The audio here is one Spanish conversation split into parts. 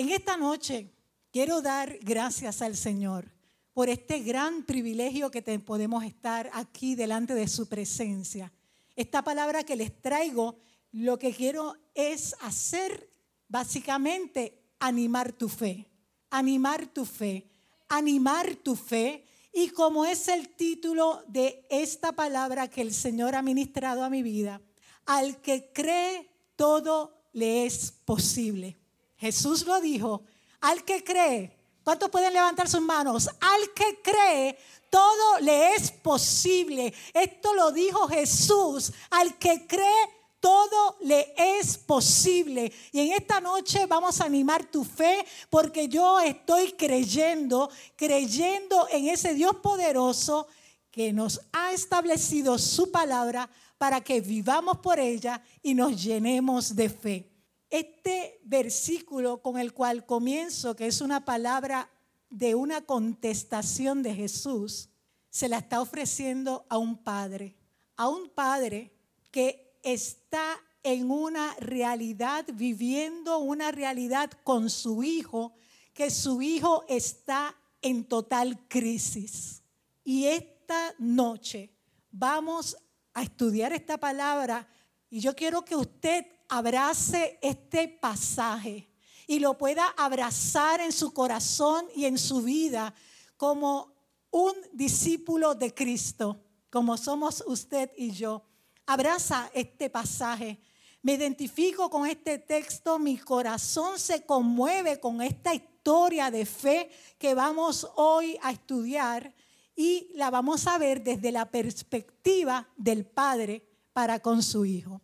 En esta noche quiero dar gracias al Señor por este gran privilegio que podemos estar aquí delante de su presencia. Esta palabra que les traigo, lo que quiero es hacer básicamente animar tu fe, animar tu fe, animar tu fe. Y como es el título de esta palabra que el Señor ha ministrado a mi vida, al que cree todo le es posible. Jesús lo dijo, al que cree, ¿cuántos pueden levantar sus manos? Al que cree, todo le es posible. Esto lo dijo Jesús, al que cree, todo le es posible. Y en esta noche vamos a animar tu fe porque yo estoy creyendo, creyendo en ese Dios poderoso que nos ha establecido su palabra para que vivamos por ella y nos llenemos de fe. Este versículo con el cual comienzo, que es una palabra de una contestación de Jesús, se la está ofreciendo a un padre, a un padre que está en una realidad, viviendo una realidad con su hijo, que su hijo está en total crisis. Y esta noche vamos a estudiar esta palabra y yo quiero que usted abrace este pasaje y lo pueda abrazar en su corazón y en su vida como un discípulo de Cristo, como somos usted y yo. Abraza este pasaje. Me identifico con este texto, mi corazón se conmueve con esta historia de fe que vamos hoy a estudiar y la vamos a ver desde la perspectiva del Padre para con su Hijo.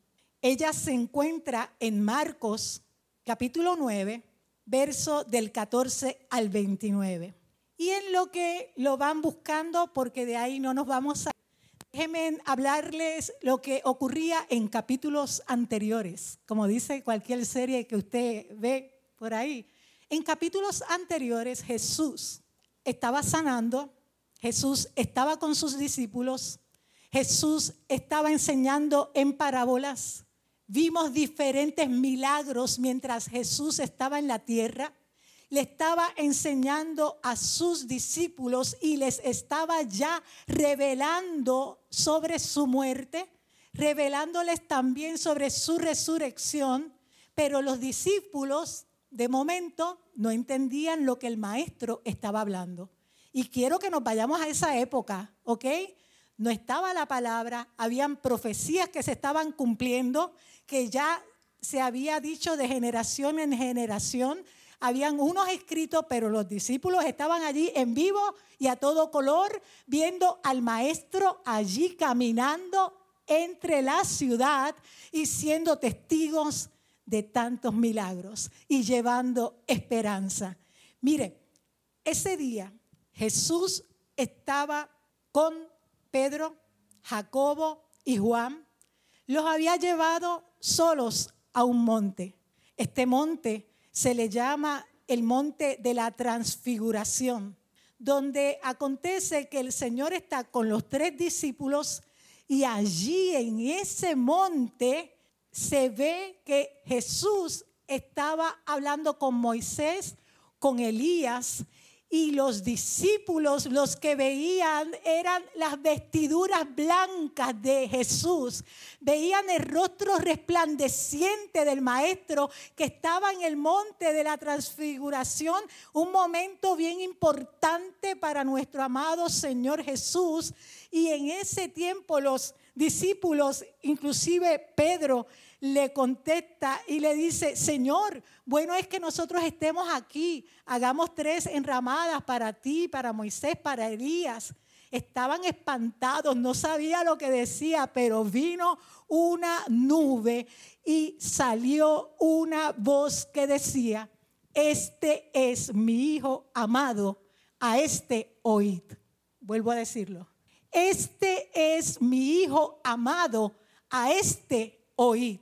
Ella se encuentra en Marcos capítulo 9, verso del 14 al 29. Y en lo que lo van buscando, porque de ahí no nos vamos a... Déjenme hablarles lo que ocurría en capítulos anteriores, como dice cualquier serie que usted ve por ahí. En capítulos anteriores Jesús estaba sanando, Jesús estaba con sus discípulos, Jesús estaba enseñando en parábolas, Vimos diferentes milagros mientras Jesús estaba en la tierra. Le estaba enseñando a sus discípulos y les estaba ya revelando sobre su muerte, revelándoles también sobre su resurrección. Pero los discípulos de momento no entendían lo que el maestro estaba hablando. Y quiero que nos vayamos a esa época, ¿ok? No estaba la palabra, habían profecías que se estaban cumpliendo que ya se había dicho de generación en generación. Habían unos escritos, pero los discípulos estaban allí en vivo y a todo color, viendo al maestro allí caminando entre la ciudad y siendo testigos de tantos milagros y llevando esperanza. Mire, ese día Jesús estaba con Pedro, Jacobo y Juan. Los había llevado solos a un monte. Este monte se le llama el monte de la transfiguración, donde acontece que el Señor está con los tres discípulos y allí en ese monte se ve que Jesús estaba hablando con Moisés, con Elías y los discípulos, los que veían, eran las vestiduras blancas de Jesús. Veían el rostro resplandeciente del Maestro que estaba en el monte de la transfiguración. Un momento bien importante para nuestro amado Señor Jesús. Y en ese tiempo los discípulos, inclusive Pedro, le contesta y le dice, Señor, bueno es que nosotros estemos aquí, hagamos tres enramadas para ti, para Moisés, para Elías. Estaban espantados, no sabía lo que decía, pero vino una nube y salió una voz que decía, este es mi hijo amado, a este oíd. Vuelvo a decirlo. Este es mi hijo amado, a este oíd.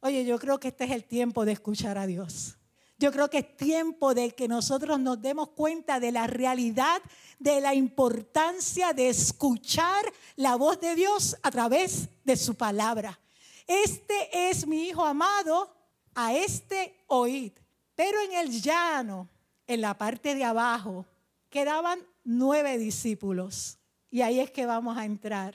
Oye, yo creo que este es el tiempo de escuchar a Dios. Yo creo que es tiempo de que nosotros nos demos cuenta de la realidad, de la importancia de escuchar la voz de Dios a través de su palabra. Este es mi hijo amado, a este oíd. Pero en el llano, en la parte de abajo, quedaban nueve discípulos. Y ahí es que vamos a entrar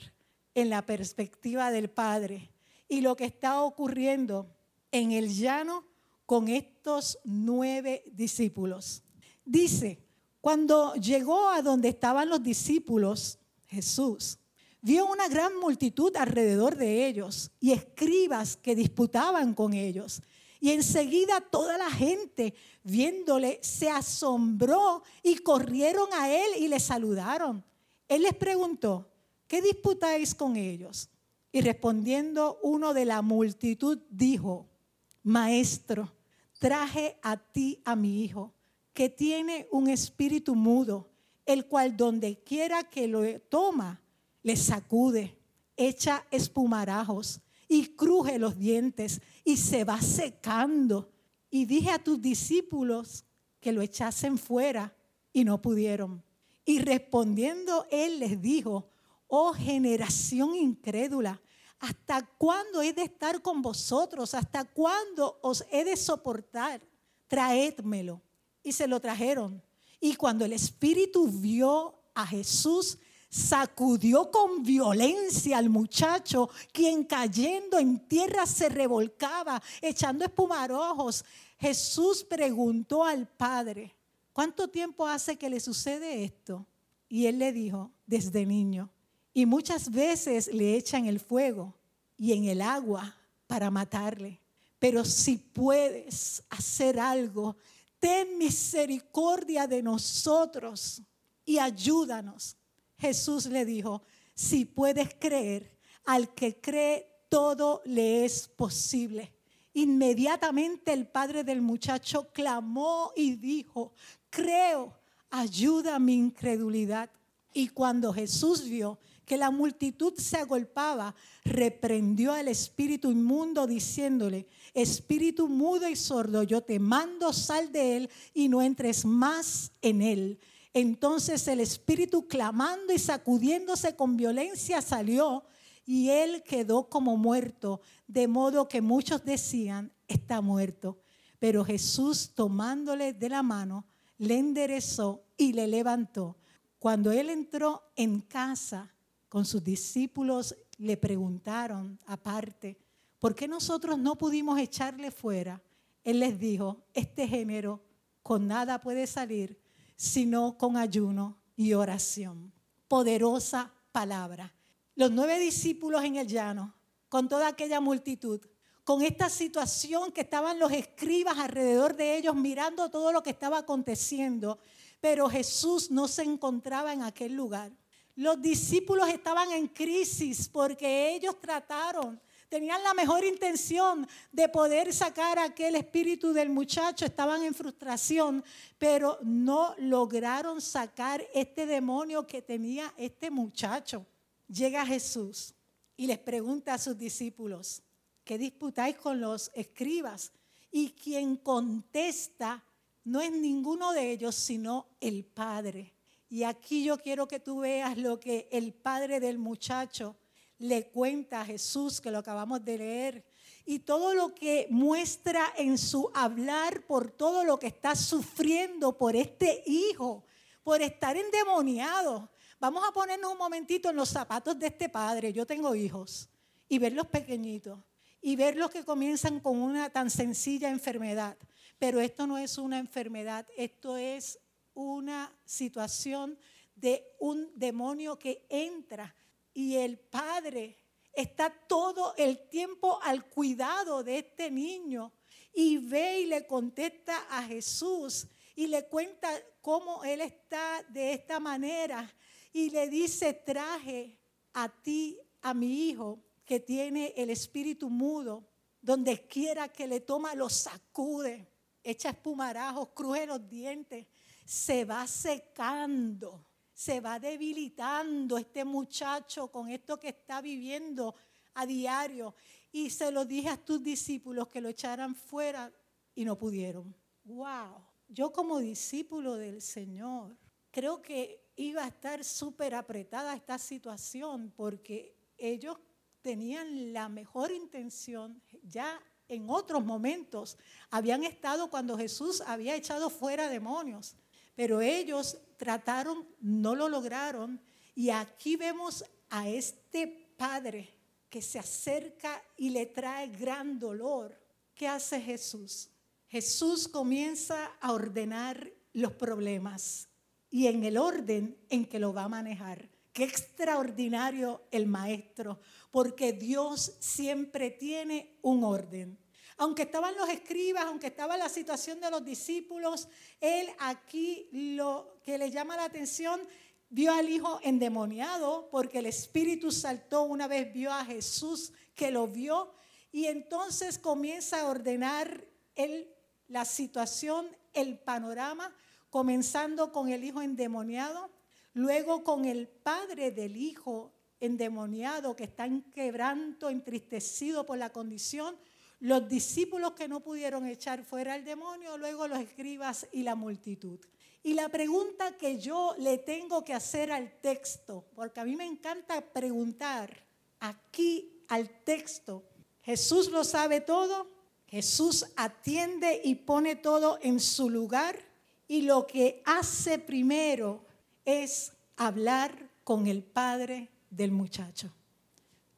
en la perspectiva del Padre y lo que está ocurriendo en el llano con estos nueve discípulos. Dice, cuando llegó a donde estaban los discípulos, Jesús vio una gran multitud alrededor de ellos y escribas que disputaban con ellos. Y enseguida toda la gente, viéndole, se asombró y corrieron a él y le saludaron. Él les preguntó, ¿qué disputáis con ellos? Y respondiendo uno de la multitud dijo, Maestro, traje a ti a mi hijo, que tiene un espíritu mudo, el cual donde quiera que lo toma, le sacude, echa espumarajos y cruje los dientes y se va secando. Y dije a tus discípulos que lo echasen fuera y no pudieron. Y respondiendo él les dijo, oh generación incrédula, ¿hasta cuándo he de estar con vosotros? ¿Hasta cuándo os he de soportar? Traédmelo. Y se lo trajeron. Y cuando el Espíritu vio a Jesús, sacudió con violencia al muchacho, quien cayendo en tierra se revolcaba, echando espumarojos. Jesús preguntó al Padre, ¿cuánto tiempo hace que le sucede esto? Y él le dijo, desde niño. Y muchas veces le echan el fuego y en el agua para matarle. Pero si puedes hacer algo, ten misericordia de nosotros y ayúdanos. Jesús le dijo, si puedes creer, al que cree todo le es posible. Inmediatamente el padre del muchacho clamó y dijo, creo, ayuda mi incredulidad. Y cuando Jesús vio que la multitud se agolpaba, reprendió al espíritu inmundo diciéndole, espíritu mudo y sordo, yo te mando, sal de él y no entres más en él. Entonces el espíritu clamando y sacudiéndose con violencia salió y él quedó como muerto, de modo que muchos decían, está muerto. Pero Jesús tomándole de la mano, le enderezó y le levantó. Cuando él entró en casa con sus discípulos, le preguntaron aparte, ¿por qué nosotros no pudimos echarle fuera? Él les dijo, este género con nada puede salir sino con ayuno y oración. Poderosa palabra. Los nueve discípulos en el llano, con toda aquella multitud, con esta situación que estaban los escribas alrededor de ellos mirando todo lo que estaba aconteciendo, pero Jesús no se encontraba en aquel lugar. Los discípulos estaban en crisis porque ellos trataron Tenían la mejor intención de poder sacar aquel espíritu del muchacho, estaban en frustración, pero no lograron sacar este demonio que tenía este muchacho. Llega Jesús y les pregunta a sus discípulos, ¿qué disputáis con los escribas? Y quien contesta no es ninguno de ellos, sino el Padre. Y aquí yo quiero que tú veas lo que el Padre del muchacho le cuenta a Jesús, que lo acabamos de leer, y todo lo que muestra en su hablar por todo lo que está sufriendo por este hijo, por estar endemoniado. Vamos a ponernos un momentito en los zapatos de este padre. Yo tengo hijos y verlos pequeñitos y verlos que comienzan con una tan sencilla enfermedad. Pero esto no es una enfermedad, esto es una situación de un demonio que entra y el padre está todo el tiempo al cuidado de este niño y ve y le contesta a Jesús y le cuenta cómo él está de esta manera y le dice, traje a ti, a mi hijo, que tiene el espíritu mudo, donde quiera que le toma, lo sacude, echa espumarajos, cruje los dientes, se va secando se va debilitando este muchacho con esto que está viviendo a diario. Y se lo dije a tus discípulos que lo echaran fuera y no pudieron. ¡Wow! Yo como discípulo del Señor creo que iba a estar súper apretada esta situación porque ellos tenían la mejor intención, ya en otros momentos. Habían estado cuando Jesús había echado fuera demonios, pero ellos trataron, no lo lograron. Y aquí vemos a este padre que se acerca y le trae gran dolor. ¿Qué hace Jesús? Jesús comienza a ordenar los problemas y en el orden en que lo va a manejar. Qué extraordinario el maestro, porque Dios siempre tiene un orden. Aunque estaban los escribas, aunque estaba la situación de los discípulos, él aquí lo que le llama la atención, vio al hijo endemoniado, porque el espíritu saltó una vez, vio a Jesús que lo vio, y entonces comienza a ordenar él la situación, el panorama, comenzando con el hijo endemoniado, luego con el padre del hijo endemoniado que está en quebranto, entristecido por la condición, los discípulos que no pudieron echar fuera al demonio, luego los escribas y la multitud. Y la pregunta que yo le tengo que hacer al texto, porque a mí me encanta preguntar aquí al texto, Jesús lo sabe todo, Jesús atiende y pone todo en su lugar y lo que hace primero es hablar con el padre del muchacho.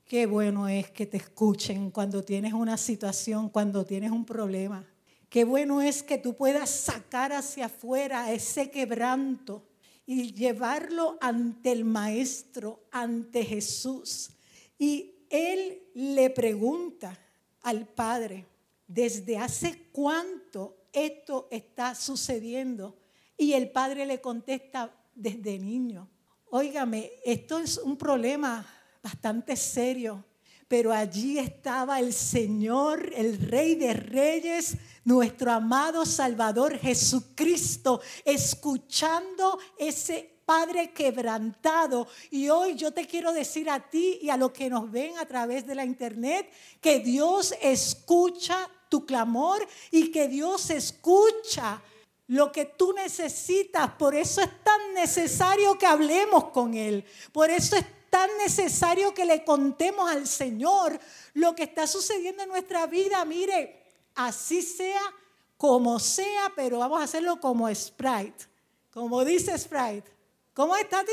Qué bueno es que te escuchen cuando tienes una situación, cuando tienes un problema. Qué bueno es que tú puedas sacar hacia afuera ese quebranto y llevarlo ante el Maestro, ante Jesús. Y él le pregunta al Padre, ¿desde hace cuánto esto está sucediendo? Y el Padre le contesta, desde niño. Óigame, esto es un problema bastante serio, pero allí estaba el Señor, el Rey de Reyes, nuestro amado Salvador Jesucristo, escuchando ese Padre quebrantado. Y hoy yo te quiero decir a ti y a los que nos ven a través de la internet que Dios escucha tu clamor y que Dios escucha lo que tú necesitas. Por eso es tan necesario que hablemos con Él. Por eso es tan necesario que le contemos al Señor lo que está sucediendo en nuestra vida. Mire, así sea como sea, pero vamos a hacerlo como Sprite. Como dice Sprite. ¿Cómo está ti?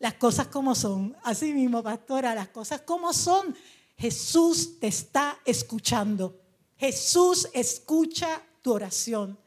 Las cosas como son. Así mismo, pastora, las cosas como son. Jesús te está escuchando. Jesús escucha tu oración.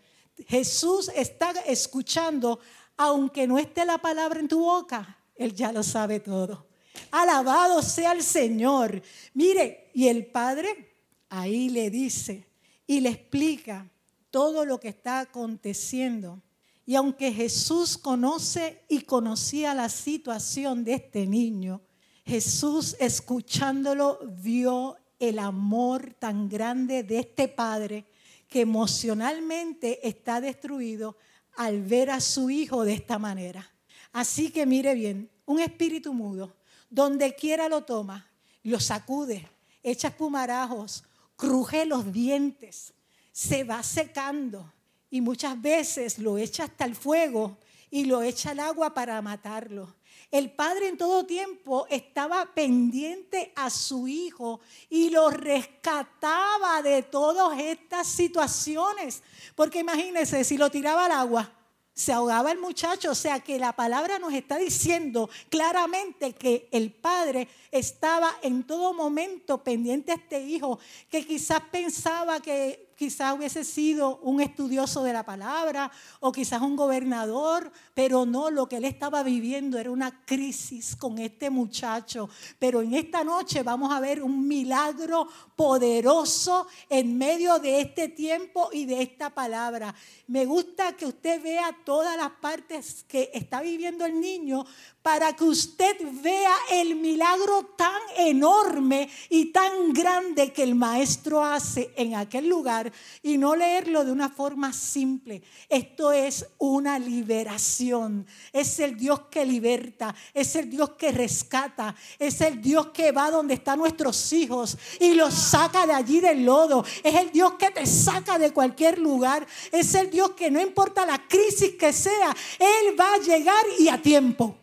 Jesús está escuchando, aunque no esté la palabra en tu boca, Él ya lo sabe todo. Alabado sea el Señor. Mire, y el Padre ahí le dice y le explica todo lo que está aconteciendo. Y aunque Jesús conoce y conocía la situación de este niño, Jesús escuchándolo vio el amor tan grande de este padre que emocionalmente está destruido al ver a su hijo de esta manera. Así que mire bien, un espíritu mudo, donde quiera lo toma, lo sacude, echa espumarajos, cruje los dientes, se va secando y muchas veces lo echa hasta el fuego y lo echa al agua para matarlo. El padre en todo tiempo estaba pendiente a su hijo y lo rescataba de todas estas situaciones. Porque imagínense, si lo tiraba al agua, se ahogaba el muchacho. O sea que la palabra nos está diciendo claramente que el padre estaba en todo momento pendiente a este hijo, que quizás pensaba que quizás hubiese sido un estudioso de la palabra o quizás un gobernador, pero no, lo que él estaba viviendo era una crisis con este muchacho. Pero en esta noche vamos a ver un milagro poderoso en medio de este tiempo y de esta palabra. Me gusta que usted vea todas las partes que está viviendo el niño para que usted vea el milagro tan enorme y tan grande que el maestro hace en aquel lugar y no leerlo de una forma simple. Esto es una liberación. Es el Dios que liberta, es el Dios que rescata, es el Dios que va donde están nuestros hijos y los saca de allí del lodo. Es el Dios que te saca de cualquier lugar. Es el Dios que no importa la crisis que sea, Él va a llegar y a tiempo.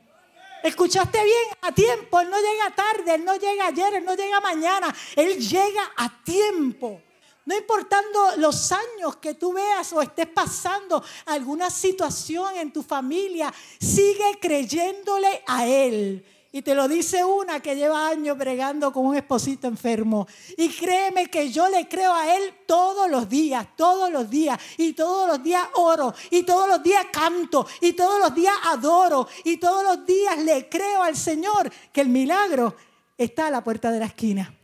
¿Escuchaste bien? A tiempo. Él no llega tarde, Él no llega ayer, Él no llega mañana. Él llega a tiempo. No importando los años que tú veas o estés pasando alguna situación en tu familia, sigue creyéndole a Él. Y te lo dice una que lleva años bregando con un esposito enfermo. Y créeme que yo le creo a Él todos los días, todos los días. Y todos los días oro. Y todos los días canto. Y todos los días adoro. Y todos los días le creo al Señor que el milagro está a la puerta de la esquina.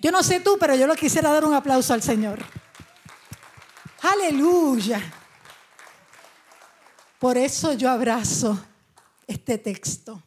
Yo no sé tú, pero yo le quisiera dar un aplauso al Señor. Aleluya. Por eso yo abrazo este texto.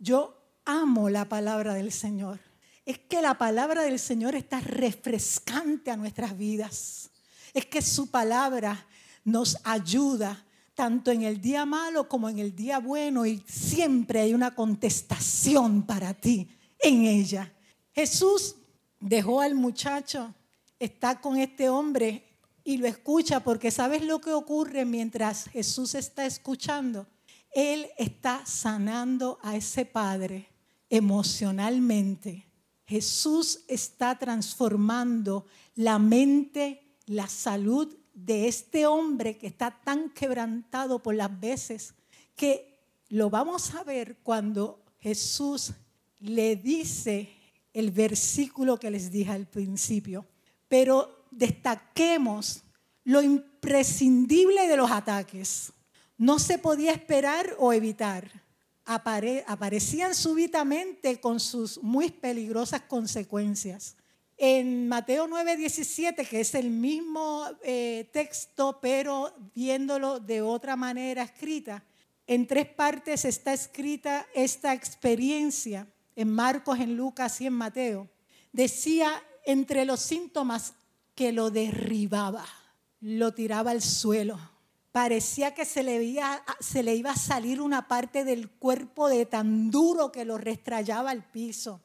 Yo amo la palabra del Señor. Es que la palabra del Señor está refrescante a nuestras vidas. Es que su palabra nos ayuda tanto en el día malo como en el día bueno y siempre hay una contestación para ti en ella. Jesús dejó al muchacho, está con este hombre y lo escucha porque sabes lo que ocurre mientras Jesús está escuchando él está sanando a ese padre emocionalmente. Jesús está transformando la mente, la salud de este hombre que está tan quebrantado por las veces que lo vamos a ver cuando Jesús le dice el versículo que les dije al principio. Pero destaquemos lo imprescindible de los ataques no se podía esperar o evitar. aparecían súbitamente con sus muy peligrosas consecuencias. En Mateo 9:17, que es el mismo eh, texto, pero viéndolo de otra manera escrita, en tres partes está escrita esta experiencia, en Marcos, en Lucas y en Mateo. Decía entre los síntomas que lo derribaba, lo tiraba al suelo, Parecía que se le, iba, se le iba a salir una parte del cuerpo de tan duro que lo restrayaba al piso.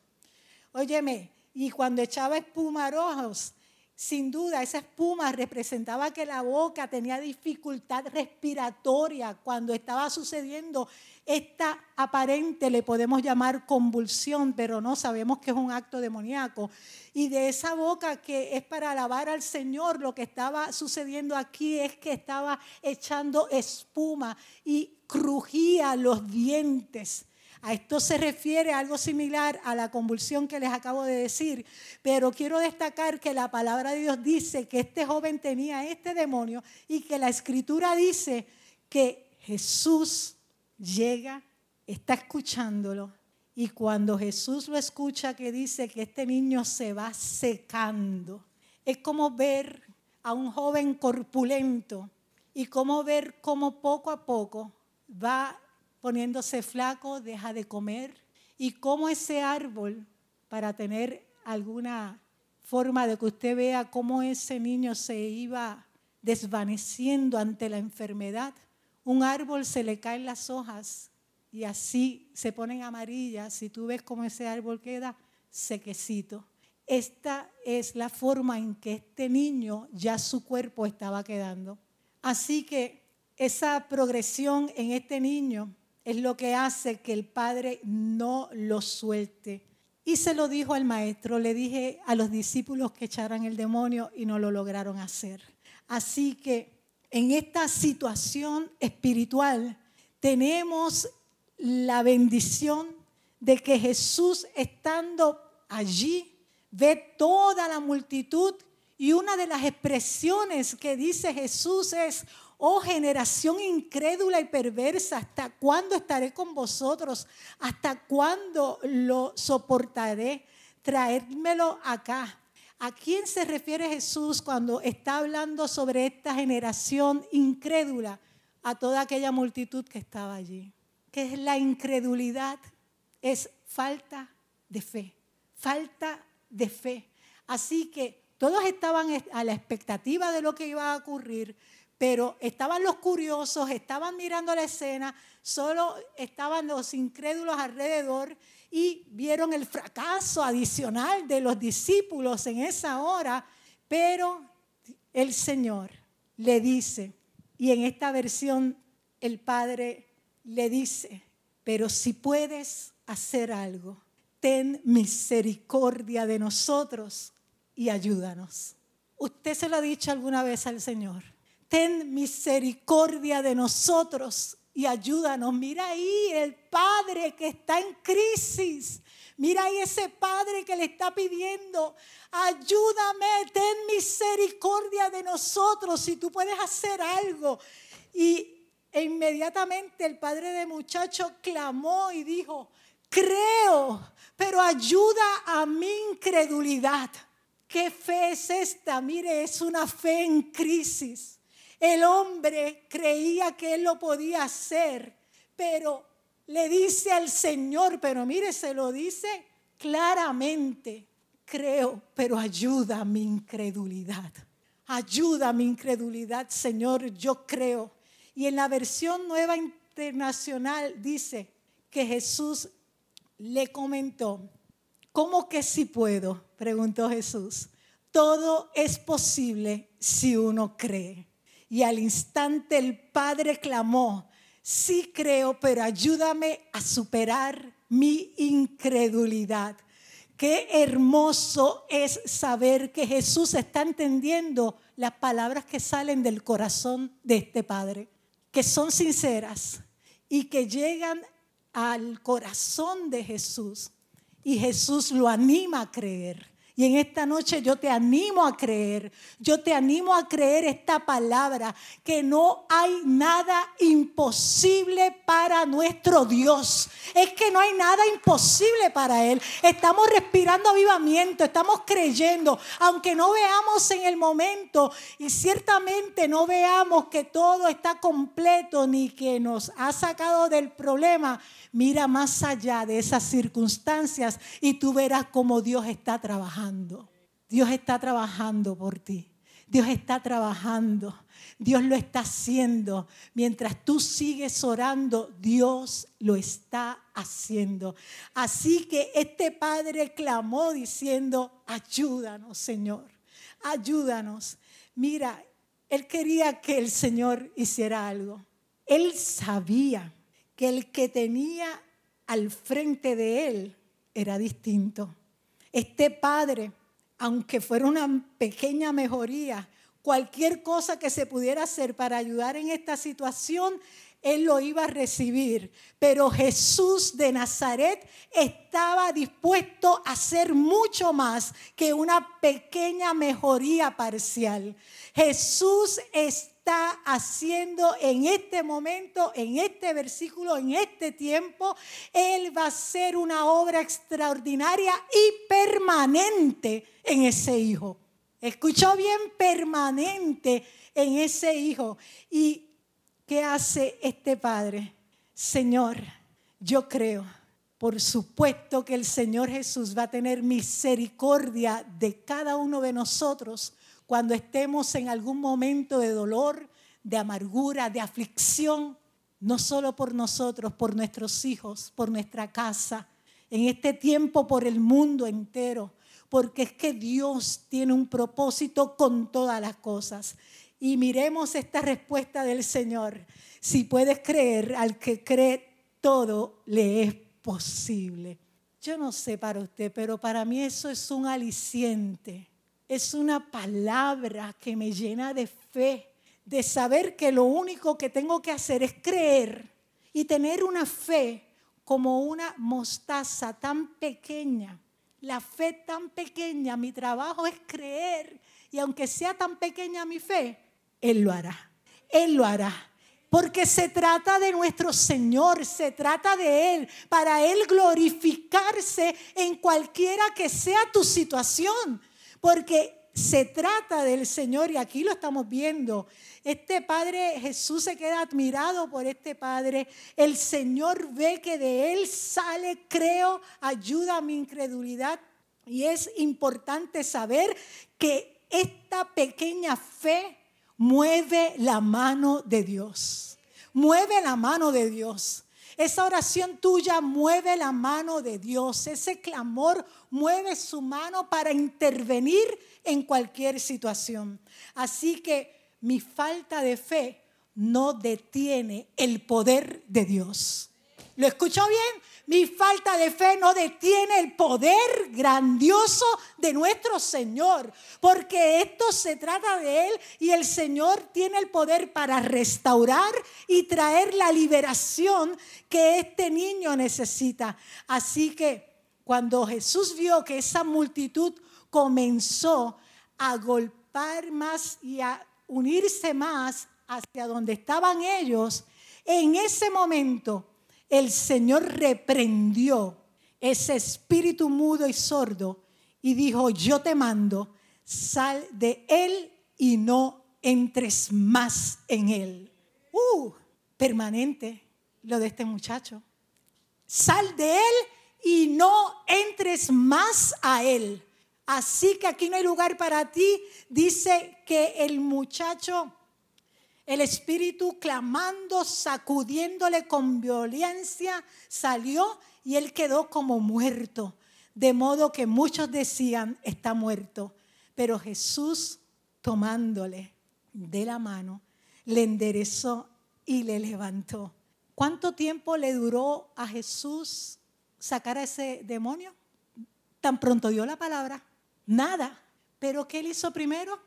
Óyeme, y cuando echaba espuma rojos, sin duda esa espuma representaba que la boca tenía dificultad respiratoria cuando estaba sucediendo esta aparente, le podemos llamar convulsión, pero no sabemos que es un acto demoníaco. Y de esa boca que es para alabar al Señor, lo que estaba sucediendo aquí es que estaba echando espuma y crujía los dientes. A esto se refiere algo similar a la convulsión que les acabo de decir, pero quiero destacar que la palabra de Dios dice que este joven tenía este demonio y que la escritura dice que Jesús llega, está escuchándolo. Y cuando Jesús lo escucha que dice que este niño se va secando, es como ver a un joven corpulento y como ver cómo poco a poco va poniéndose flaco, deja de comer y cómo ese árbol, para tener alguna forma de que usted vea cómo ese niño se iba desvaneciendo ante la enfermedad, un árbol se le caen las hojas y así se ponen amarillas. Si tú ves cómo ese árbol queda sequecito. Esta es la forma en que este niño ya su cuerpo estaba quedando. Así que esa progresión en este niño es lo que hace que el padre no lo suelte. Y se lo dijo al maestro, le dije a los discípulos que echaran el demonio y no lo lograron hacer. Así que en esta situación espiritual tenemos la bendición de que Jesús estando allí ve toda la multitud y una de las expresiones que dice Jesús es, oh generación incrédula y perversa, ¿hasta cuándo estaré con vosotros? ¿Hasta cuándo lo soportaré? Traérmelo acá. ¿A quién se refiere Jesús cuando está hablando sobre esta generación incrédula? A toda aquella multitud que estaba allí. ¿Qué es la incredulidad? Es falta de fe. Falta de fe. Así que todos estaban a la expectativa de lo que iba a ocurrir, pero estaban los curiosos, estaban mirando la escena, solo estaban los incrédulos alrededor y vieron el fracaso adicional de los discípulos en esa hora, pero el Señor le dice, y en esta versión el Padre le dice, pero si puedes hacer algo, ten misericordia de nosotros y ayúdanos. Usted se lo ha dicho alguna vez al Señor. Ten misericordia de nosotros y ayúdanos. Mira ahí el Padre que está en crisis. Mira ahí ese Padre que le está pidiendo, ayúdame, ten misericordia de nosotros si tú puedes hacer algo. Y inmediatamente el padre de muchacho clamó y dijo, creo, pero ayuda a mi incredulidad. ¿Qué fe es esta? Mire, es una fe en crisis. El hombre creía que él lo podía hacer, pero le dice al Señor, pero mire, se lo dice claramente, creo, pero ayuda a mi incredulidad. Ayuda a mi incredulidad, Señor, yo creo. Y en la versión nueva internacional dice que Jesús le comentó, ¿cómo que si puedo? Preguntó Jesús. Todo es posible si uno cree. Y al instante el Padre clamó, sí creo, pero ayúdame a superar mi incredulidad. Qué hermoso es saber que Jesús está entendiendo las palabras que salen del corazón de este Padre, que son sinceras y que llegan al corazón de Jesús. Y Jesús lo anima a creer. Y en esta noche yo te animo a creer, yo te animo a creer esta palabra, que no hay nada imposible para nuestro Dios. Es que no hay nada imposible para Él. Estamos respirando avivamiento, estamos creyendo, aunque no veamos en el momento y ciertamente no veamos que todo está completo ni que nos ha sacado del problema. Mira más allá de esas circunstancias y tú verás cómo Dios está trabajando. Dios está trabajando por ti. Dios está trabajando. Dios lo está haciendo. Mientras tú sigues orando, Dios lo está haciendo. Así que este padre clamó diciendo, ayúdanos, Señor. Ayúdanos. Mira, él quería que el Señor hiciera algo. Él sabía que el que tenía al frente de él era distinto. Este padre, aunque fuera una pequeña mejoría, cualquier cosa que se pudiera hacer para ayudar en esta situación, él lo iba a recibir. Pero Jesús de Nazaret estaba dispuesto a hacer mucho más que una pequeña mejoría parcial. Jesús está está haciendo en este momento, en este versículo, en este tiempo. Él va a hacer una obra extraordinaria y permanente en ese hijo. Escuchó bien, permanente en ese hijo. ¿Y qué hace este padre? Señor, yo creo, por supuesto que el Señor Jesús va a tener misericordia de cada uno de nosotros cuando estemos en algún momento de dolor, de amargura, de aflicción, no solo por nosotros, por nuestros hijos, por nuestra casa, en este tiempo por el mundo entero, porque es que Dios tiene un propósito con todas las cosas. Y miremos esta respuesta del Señor. Si puedes creer, al que cree, todo le es posible. Yo no sé para usted, pero para mí eso es un aliciente es una palabra que me llena de fe, de saber que lo único que tengo que hacer es creer y tener una fe como una mostaza tan pequeña. La fe tan pequeña, mi trabajo es creer y aunque sea tan pequeña mi fe, Él lo hará. Él lo hará. Porque se trata de nuestro Señor, se trata de Él, para Él glorificarse en cualquiera que sea tu situación porque se trata del Señor y aquí lo estamos viendo. Este Padre Jesús se queda admirado por este Padre. El Señor ve que de Él sale, creo, ayuda a mi incredulidad. Y es importante saber que esta pequeña fe mueve la mano de Dios. Mueve la mano de Dios. Esa oración tuya mueve la mano de Dios. Ese clamor mueve su mano para intervenir en cualquier situación. Así que mi falta de fe no detiene el poder de Dios. ¿Lo escuchó bien? Mi falta de fe no detiene el poder grandioso de nuestro Señor, porque esto se trata de Él y el Señor tiene el poder para restaurar y traer la liberación que este niño necesita. Así que cuando Jesús vio que esa multitud comenzó a golpear más y a unirse más hacia donde estaban ellos, en ese momento el Señor reprendió ese espíritu mudo y sordo y dijo, yo te mando, sal de él y no entres más en él. Uh, permanente lo de este muchacho. Sal de él y no entres más a él. Así que aquí no hay lugar para ti. Dice que el muchacho el espíritu clamando, sacudiéndole con violencia, salió y él quedó como muerto. De modo que muchos decían, está muerto. Pero Jesús, tomándole de la mano, le enderezó y le levantó. ¿Cuánto tiempo le duró a Jesús sacar a ese demonio? Tan pronto dio la palabra, nada. Pero ¿qué él hizo primero?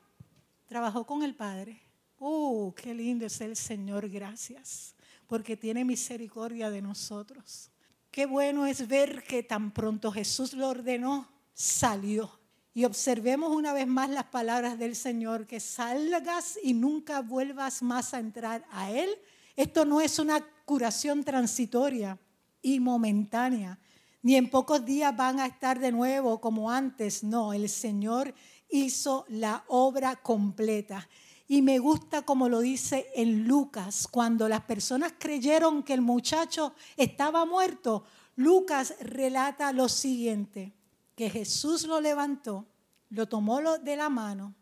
Trabajó con el Padre Oh, qué lindo es el Señor, gracias, porque tiene misericordia de nosotros. Qué bueno es ver que tan pronto Jesús lo ordenó, salió. Y observemos una vez más las palabras del Señor, que salgas y nunca vuelvas más a entrar a Él. Esto no es una curación transitoria y momentánea, ni en pocos días van a estar de nuevo como antes. No, el Señor hizo la obra completa. Y me gusta como lo dice en Lucas, cuando las personas creyeron que el muchacho estaba muerto, Lucas relata lo siguiente, que Jesús lo levantó, lo tomó de la mano,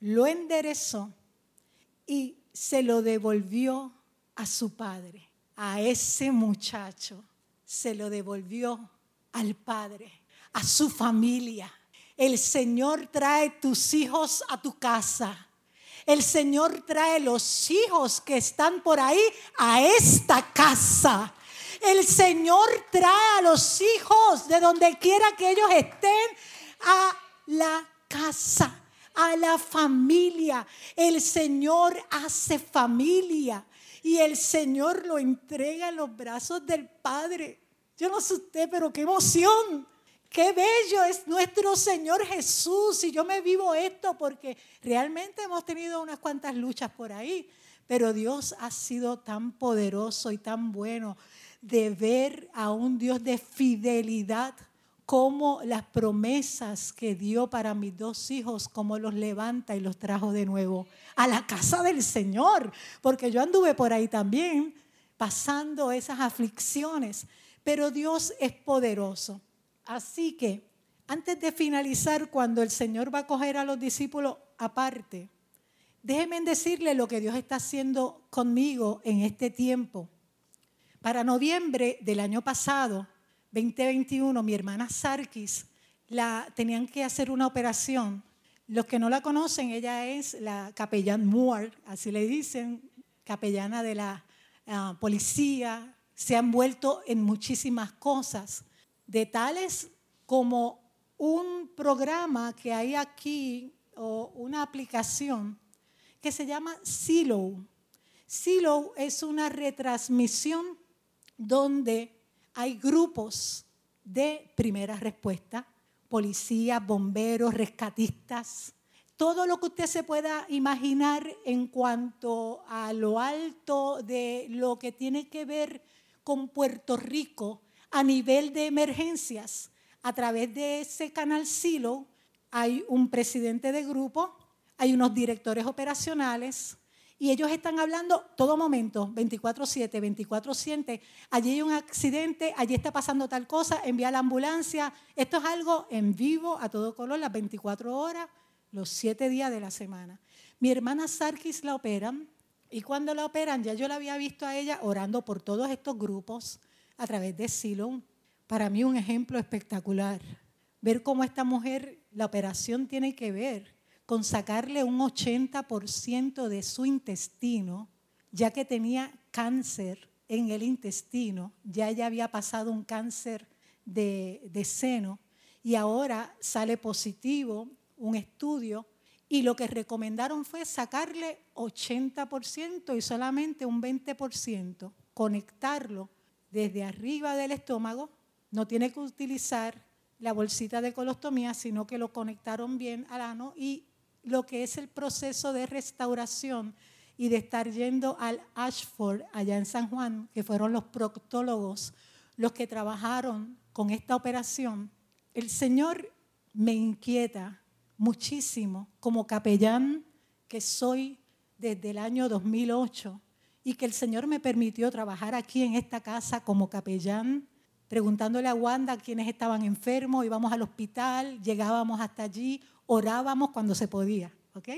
lo enderezó y se lo devolvió a su padre, a ese muchacho, se lo devolvió al padre, a su familia. El Señor trae tus hijos a tu casa el Señor trae los hijos que están por ahí a esta casa. El Señor trae a los hijos de donde quiera que ellos estén a la casa, a la familia. El Señor hace familia y el Señor lo entrega en los brazos del Padre. Yo no sé usted, pero qué emoción. Qué bello es nuestro Señor Jesús. Y yo me vivo esto porque realmente hemos tenido unas cuantas luchas por ahí. Pero Dios ha sido tan poderoso y tan bueno de ver a un Dios de fidelidad como las promesas que dio para mis dos hijos, como los levanta y los trajo de nuevo a la casa del Señor. Porque yo anduve por ahí también pasando esas aflicciones. Pero Dios es poderoso. Así que, antes de finalizar, cuando el Señor va a coger a los discípulos aparte, déjenme decirle lo que Dios está haciendo conmigo en este tiempo. Para noviembre del año pasado, 2021, mi hermana Sarkis la, tenían que hacer una operación. Los que no la conocen, ella es la capellán Moore, así le dicen, capellana de la ah, policía, se han vuelto en muchísimas cosas de tales como un programa que hay aquí o una aplicación que se llama Silo. Silo es una retransmisión donde hay grupos de primera respuesta, policías, bomberos, rescatistas, todo lo que usted se pueda imaginar en cuanto a lo alto de lo que tiene que ver con Puerto Rico a nivel de emergencias. A través de ese canal Silo hay un presidente de grupo, hay unos directores operacionales y ellos están hablando todo momento, 24/7, 24/7. Allí hay un accidente, allí está pasando tal cosa, envía la ambulancia. Esto es algo en vivo, a todo color, las 24 horas, los 7 días de la semana. Mi hermana Sarkis la operan y cuando la operan, ya yo la había visto a ella orando por todos estos grupos a través de Silon. Para mí un ejemplo espectacular. Ver cómo esta mujer, la operación tiene que ver con sacarle un 80% de su intestino, ya que tenía cáncer en el intestino, ya había pasado un cáncer de, de seno y ahora sale positivo un estudio y lo que recomendaron fue sacarle 80% y solamente un 20%, conectarlo desde arriba del estómago, no tiene que utilizar la bolsita de colostomía, sino que lo conectaron bien al ano y lo que es el proceso de restauración y de estar yendo al Ashford, allá en San Juan, que fueron los proctólogos los que trabajaron con esta operación, el Señor me inquieta muchísimo como capellán que soy desde el año 2008 y que el Señor me permitió trabajar aquí en esta casa como capellán, preguntándole a Wanda quiénes estaban enfermos, íbamos al hospital, llegábamos hasta allí, orábamos cuando se podía, ¿ok?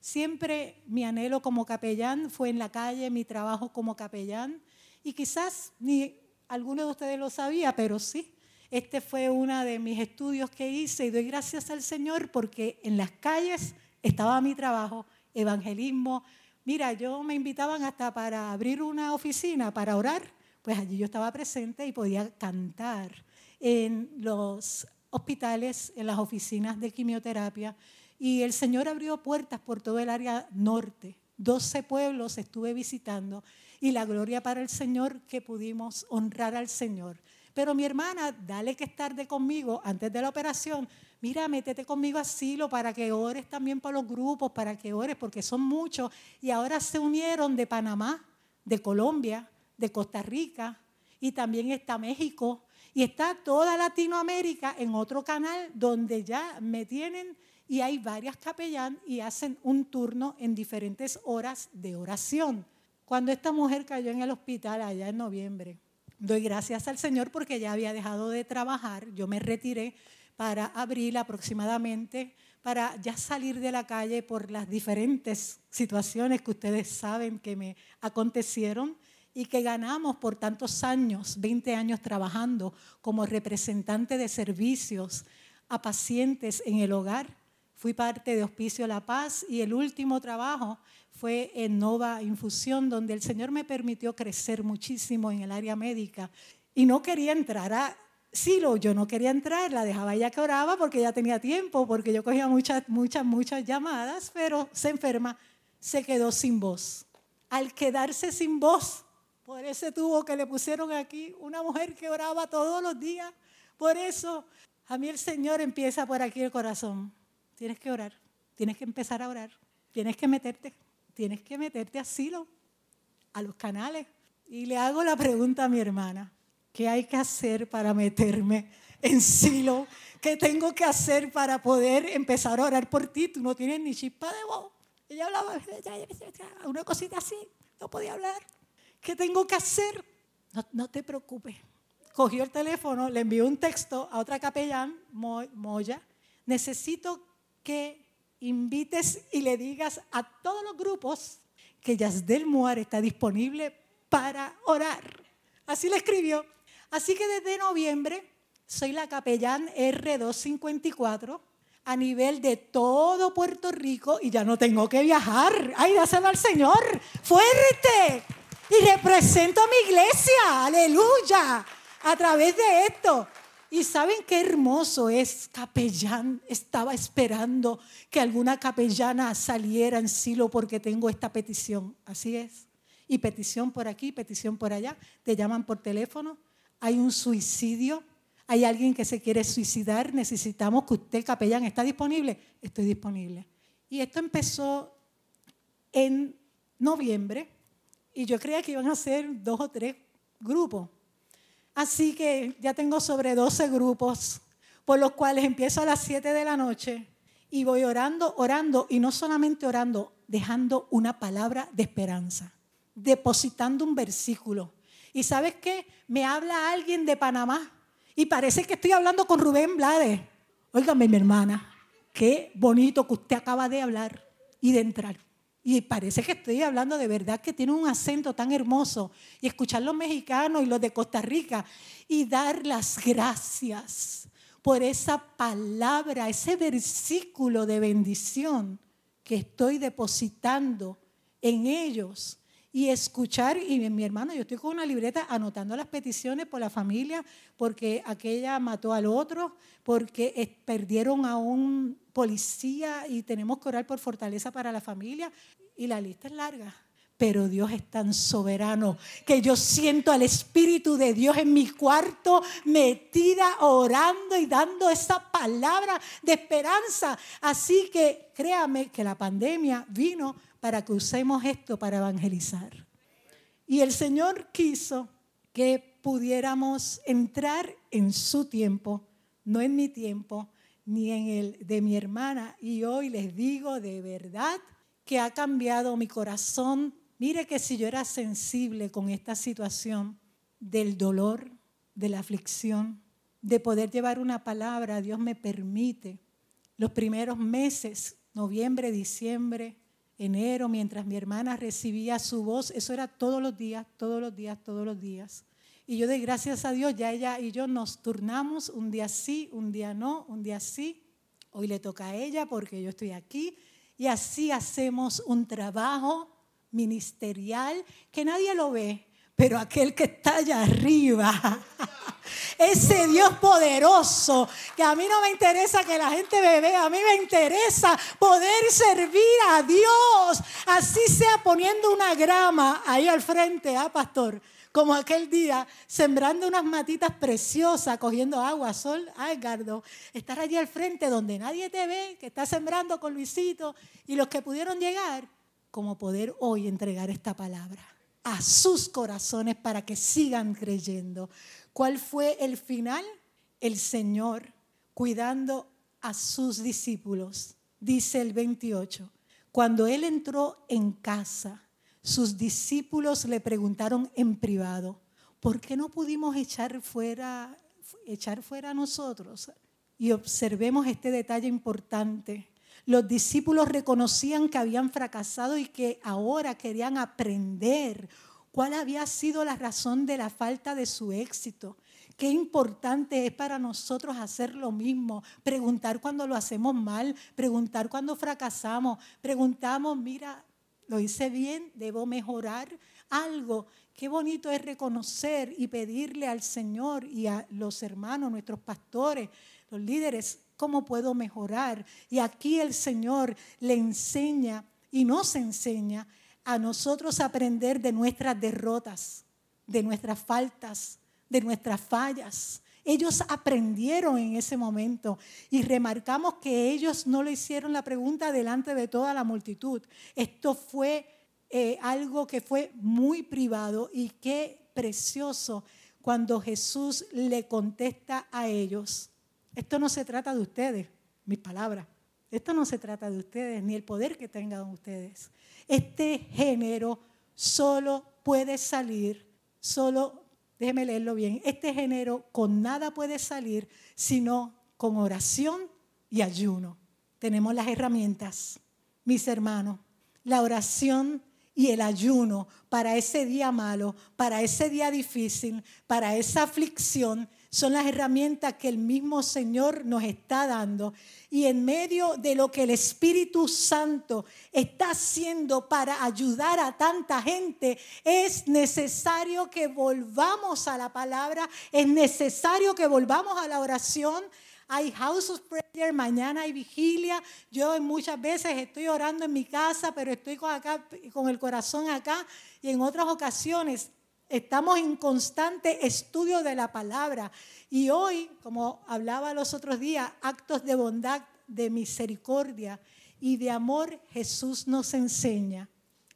Siempre mi anhelo como capellán fue en la calle, mi trabajo como capellán, y quizás ni alguno de ustedes lo sabía, pero sí, este fue uno de mis estudios que hice y doy gracias al Señor porque en las calles estaba mi trabajo, evangelismo. Mira, yo me invitaban hasta para abrir una oficina, para orar, pues allí yo estaba presente y podía cantar en los hospitales, en las oficinas de quimioterapia. Y el Señor abrió puertas por todo el área norte. 12 pueblos estuve visitando y la gloria para el Señor que pudimos honrar al Señor. Pero mi hermana, dale que estar de conmigo antes de la operación. Mira, métete conmigo asilo para que ores también para los grupos, para que ores, porque son muchos. Y ahora se unieron de Panamá, de Colombia, de Costa Rica, y también está México. Y está toda Latinoamérica en otro canal donde ya me tienen y hay varias capellán y hacen un turno en diferentes horas de oración. Cuando esta mujer cayó en el hospital allá en noviembre, Doy gracias al Señor porque ya había dejado de trabajar, yo me retiré para abril aproximadamente, para ya salir de la calle por las diferentes situaciones que ustedes saben que me acontecieron y que ganamos por tantos años, 20 años trabajando como representante de servicios a pacientes en el hogar. Fui parte de Hospicio La Paz y el último trabajo fue en Nova Infusión, donde el Señor me permitió crecer muchísimo en el área médica. Y no quería entrar a Silo, yo no quería entrar, la dejaba ella que oraba porque ya tenía tiempo, porque yo cogía muchas, muchas, muchas llamadas, pero se enferma, se quedó sin voz. Al quedarse sin voz, por ese tubo que le pusieron aquí, una mujer que oraba todos los días, por eso a mí el Señor empieza por aquí el corazón. Tienes que orar, tienes que empezar a orar, tienes que meterte tienes que meterte a asilo, a los canales. Y le hago la pregunta a mi hermana, ¿qué hay que hacer para meterme en silo? ¿Qué tengo que hacer para poder empezar a orar por ti? Tú no tienes ni chispa de voz. Ella hablaba una cosita así, no podía hablar. ¿Qué tengo que hacer? No, no te preocupes. Cogió el teléfono, le envió un texto a otra capellán, Moya. Necesito que invites y le digas a todos los grupos que Yasdel Muar está disponible para orar. Así le escribió. Así que desde noviembre soy la capellán R254 a nivel de todo Puerto Rico y ya no tengo que viajar. ¡Ay, dáselo al Señor! ¡Fuerte! Y represento a mi iglesia. ¡Aleluya! A través de esto. Y saben qué hermoso es capellán. Estaba esperando que alguna capellana saliera en silo porque tengo esta petición. Así es. Y petición por aquí, petición por allá. Te llaman por teléfono. Hay un suicidio. Hay alguien que se quiere suicidar. Necesitamos que usted, capellán, ¿está disponible? Estoy disponible. Y esto empezó en noviembre. Y yo creía que iban a ser dos o tres grupos. Así que ya tengo sobre 12 grupos, por los cuales empiezo a las 7 de la noche y voy orando, orando, y no solamente orando, dejando una palabra de esperanza, depositando un versículo. ¿Y sabes qué? Me habla alguien de Panamá y parece que estoy hablando con Rubén Blades. Óigame, mi hermana, qué bonito que usted acaba de hablar y de entrar. Y parece que estoy hablando de verdad que tiene un acento tan hermoso. Y escuchar los mexicanos y los de Costa Rica y dar las gracias por esa palabra, ese versículo de bendición que estoy depositando en ellos. Y escuchar, y mi hermano, yo estoy con una libreta anotando las peticiones por la familia, porque aquella mató al otro, porque perdieron a un policía y tenemos que orar por fortaleza para la familia, y la lista es larga. Pero Dios es tan soberano que yo siento al Espíritu de Dios en mi cuarto metida orando y dando esa palabra de esperanza. Así que créame que la pandemia vino para que usemos esto para evangelizar. Y el Señor quiso que pudiéramos entrar en su tiempo, no en mi tiempo, ni en el de mi hermana. Y hoy les digo de verdad que ha cambiado mi corazón. Mire que si yo era sensible con esta situación del dolor, de la aflicción, de poder llevar una palabra, Dios me permite los primeros meses, noviembre, diciembre, enero, mientras mi hermana recibía su voz, eso era todos los días, todos los días, todos los días. Y yo de gracias a Dios, ya ella y yo nos turnamos, un día sí, un día no, un día sí. Hoy le toca a ella porque yo estoy aquí. Y así hacemos un trabajo ministerial que nadie lo ve, pero aquel que está allá arriba ese Dios poderoso, que a mí no me interesa que la gente me vea, a mí me interesa poder servir a Dios, así sea poniendo una grama ahí al frente, ¿ah, pastor? Como aquel día, sembrando unas matitas preciosas, cogiendo agua, sol, ah, Edgardo, estar allí al frente donde nadie te ve, que está sembrando con Luisito, y los que pudieron llegar, como poder hoy entregar esta palabra a sus corazones para que sigan creyendo. ¿Cuál fue el final? El Señor cuidando a sus discípulos. Dice el 28. Cuando Él entró en casa, sus discípulos le preguntaron en privado, ¿por qué no pudimos echar fuera, echar fuera a nosotros? Y observemos este detalle importante. Los discípulos reconocían que habían fracasado y que ahora querían aprender cuál había sido la razón de la falta de su éxito. Qué importante es para nosotros hacer lo mismo, preguntar cuando lo hacemos mal, preguntar cuando fracasamos, preguntamos, mira, lo hice bien, debo mejorar algo. Qué bonito es reconocer y pedirle al Señor y a los hermanos, nuestros pastores, los líderes, cómo puedo mejorar. Y aquí el Señor le enseña y nos enseña a nosotros aprender de nuestras derrotas, de nuestras faltas, de nuestras fallas. Ellos aprendieron en ese momento y remarcamos que ellos no le hicieron la pregunta delante de toda la multitud. Esto fue eh, algo que fue muy privado y qué precioso cuando Jesús le contesta a ellos. Esto no se trata de ustedes, mis palabras. Esto no se trata de ustedes, ni el poder que tengan ustedes. Este género solo puede salir, solo, déjeme leerlo bien, este género con nada puede salir sino con oración y ayuno. Tenemos las herramientas, mis hermanos, la oración y el ayuno para ese día malo, para ese día difícil, para esa aflicción, son las herramientas que el mismo Señor nos está dando. Y en medio de lo que el Espíritu Santo está haciendo para ayudar a tanta gente, es necesario que volvamos a la palabra, es necesario que volvamos a la oración. Hay house of prayer, mañana hay vigilia. Yo muchas veces estoy orando en mi casa, pero estoy con, acá, con el corazón acá. Y en otras ocasiones Estamos en constante estudio de la palabra. Y hoy, como hablaba los otros días, actos de bondad, de misericordia y de amor, Jesús nos enseña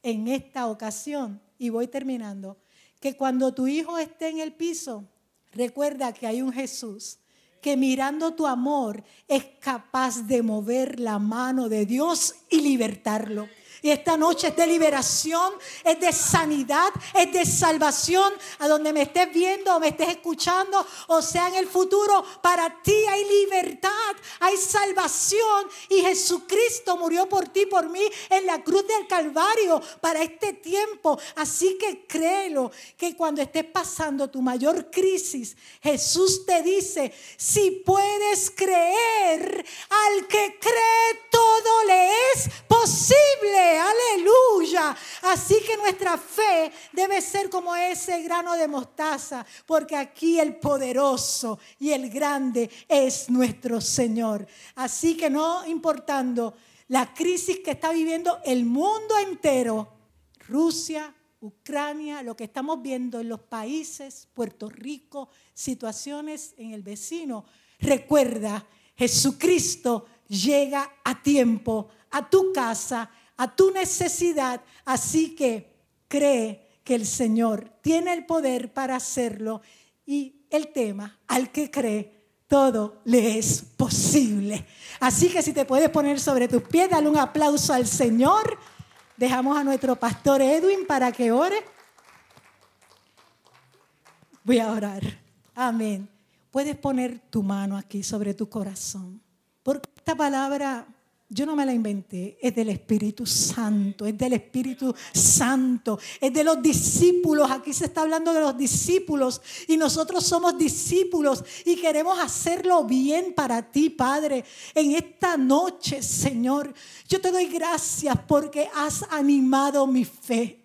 en esta ocasión, y voy terminando, que cuando tu hijo esté en el piso, recuerda que hay un Jesús que mirando tu amor es capaz de mover la mano de Dios y libertarlo. Y esta noche es de liberación, es de sanidad, es de salvación. A donde me estés viendo o me estés escuchando, o sea en el futuro, para ti hay libertad, hay salvación. Y Jesucristo murió por ti, por mí, en la cruz del Calvario para este tiempo. Así que créelo que cuando estés pasando tu mayor crisis, Jesús te dice, si puedes creer, al que cree todo le es posible. Aleluya. Así que nuestra fe debe ser como ese grano de mostaza, porque aquí el poderoso y el grande es nuestro Señor. Así que no importando la crisis que está viviendo el mundo entero, Rusia, Ucrania, lo que estamos viendo en los países, Puerto Rico, situaciones en el vecino, recuerda, Jesucristo llega a tiempo a tu casa, a tu necesidad, así que cree que el Señor tiene el poder para hacerlo y el tema, al que cree, todo le es posible. Así que si te puedes poner sobre tus pies, dale un aplauso al Señor. Dejamos a nuestro pastor Edwin para que ore. Voy a orar. Amén. Puedes poner tu mano aquí sobre tu corazón. Porque esta palabra yo no me la inventé, es del Espíritu Santo, es del Espíritu Santo, es de los discípulos. Aquí se está hablando de los discípulos y nosotros somos discípulos y queremos hacerlo bien para ti, Padre. En esta noche, Señor, yo te doy gracias porque has animado mi fe.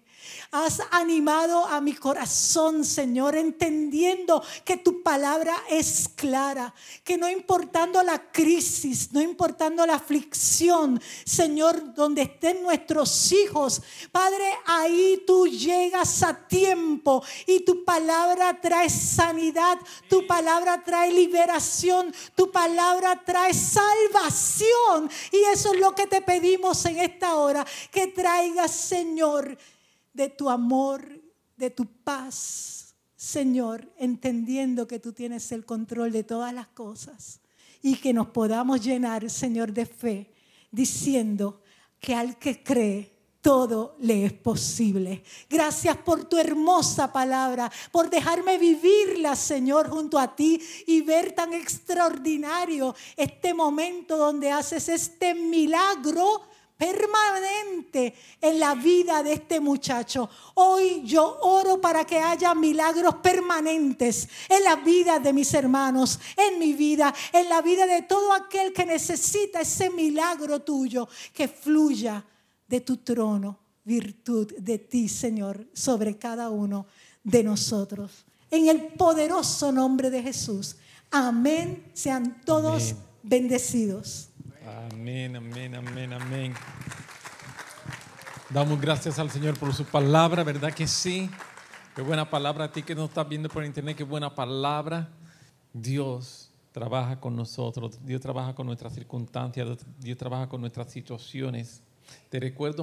Has animado a mi corazón, Señor, entendiendo que tu palabra es clara, que no importando la crisis, no importando la aflicción, Señor, donde estén nuestros hijos, Padre, ahí tú llegas a tiempo y tu palabra trae sanidad, tu palabra trae liberación, tu palabra trae salvación. Y eso es lo que te pedimos en esta hora, que traigas, Señor, de tu amor, de tu paz, Señor, entendiendo que tú tienes el control de todas las cosas y que nos podamos llenar, Señor, de fe, diciendo que al que cree, todo le es posible. Gracias por tu hermosa palabra, por dejarme vivirla, Señor, junto a ti y ver tan extraordinario este momento donde haces este milagro permanente en la vida de este muchacho. Hoy yo oro para que haya milagros permanentes en la vida de mis hermanos, en mi vida, en la vida de todo aquel que necesita ese milagro tuyo que fluya de tu trono, virtud de ti, Señor, sobre cada uno de nosotros. En el poderoso nombre de Jesús. Amén. Sean todos bendecidos. Amén, amén, amén, amén. Damos gracias al Señor por su palabra, ¿verdad que sí? Qué buena palabra a ti que nos estás viendo por internet, qué buena palabra. Dios trabaja con nosotros, Dios trabaja con nuestras circunstancias, Dios trabaja con nuestras situaciones. Te recuerdo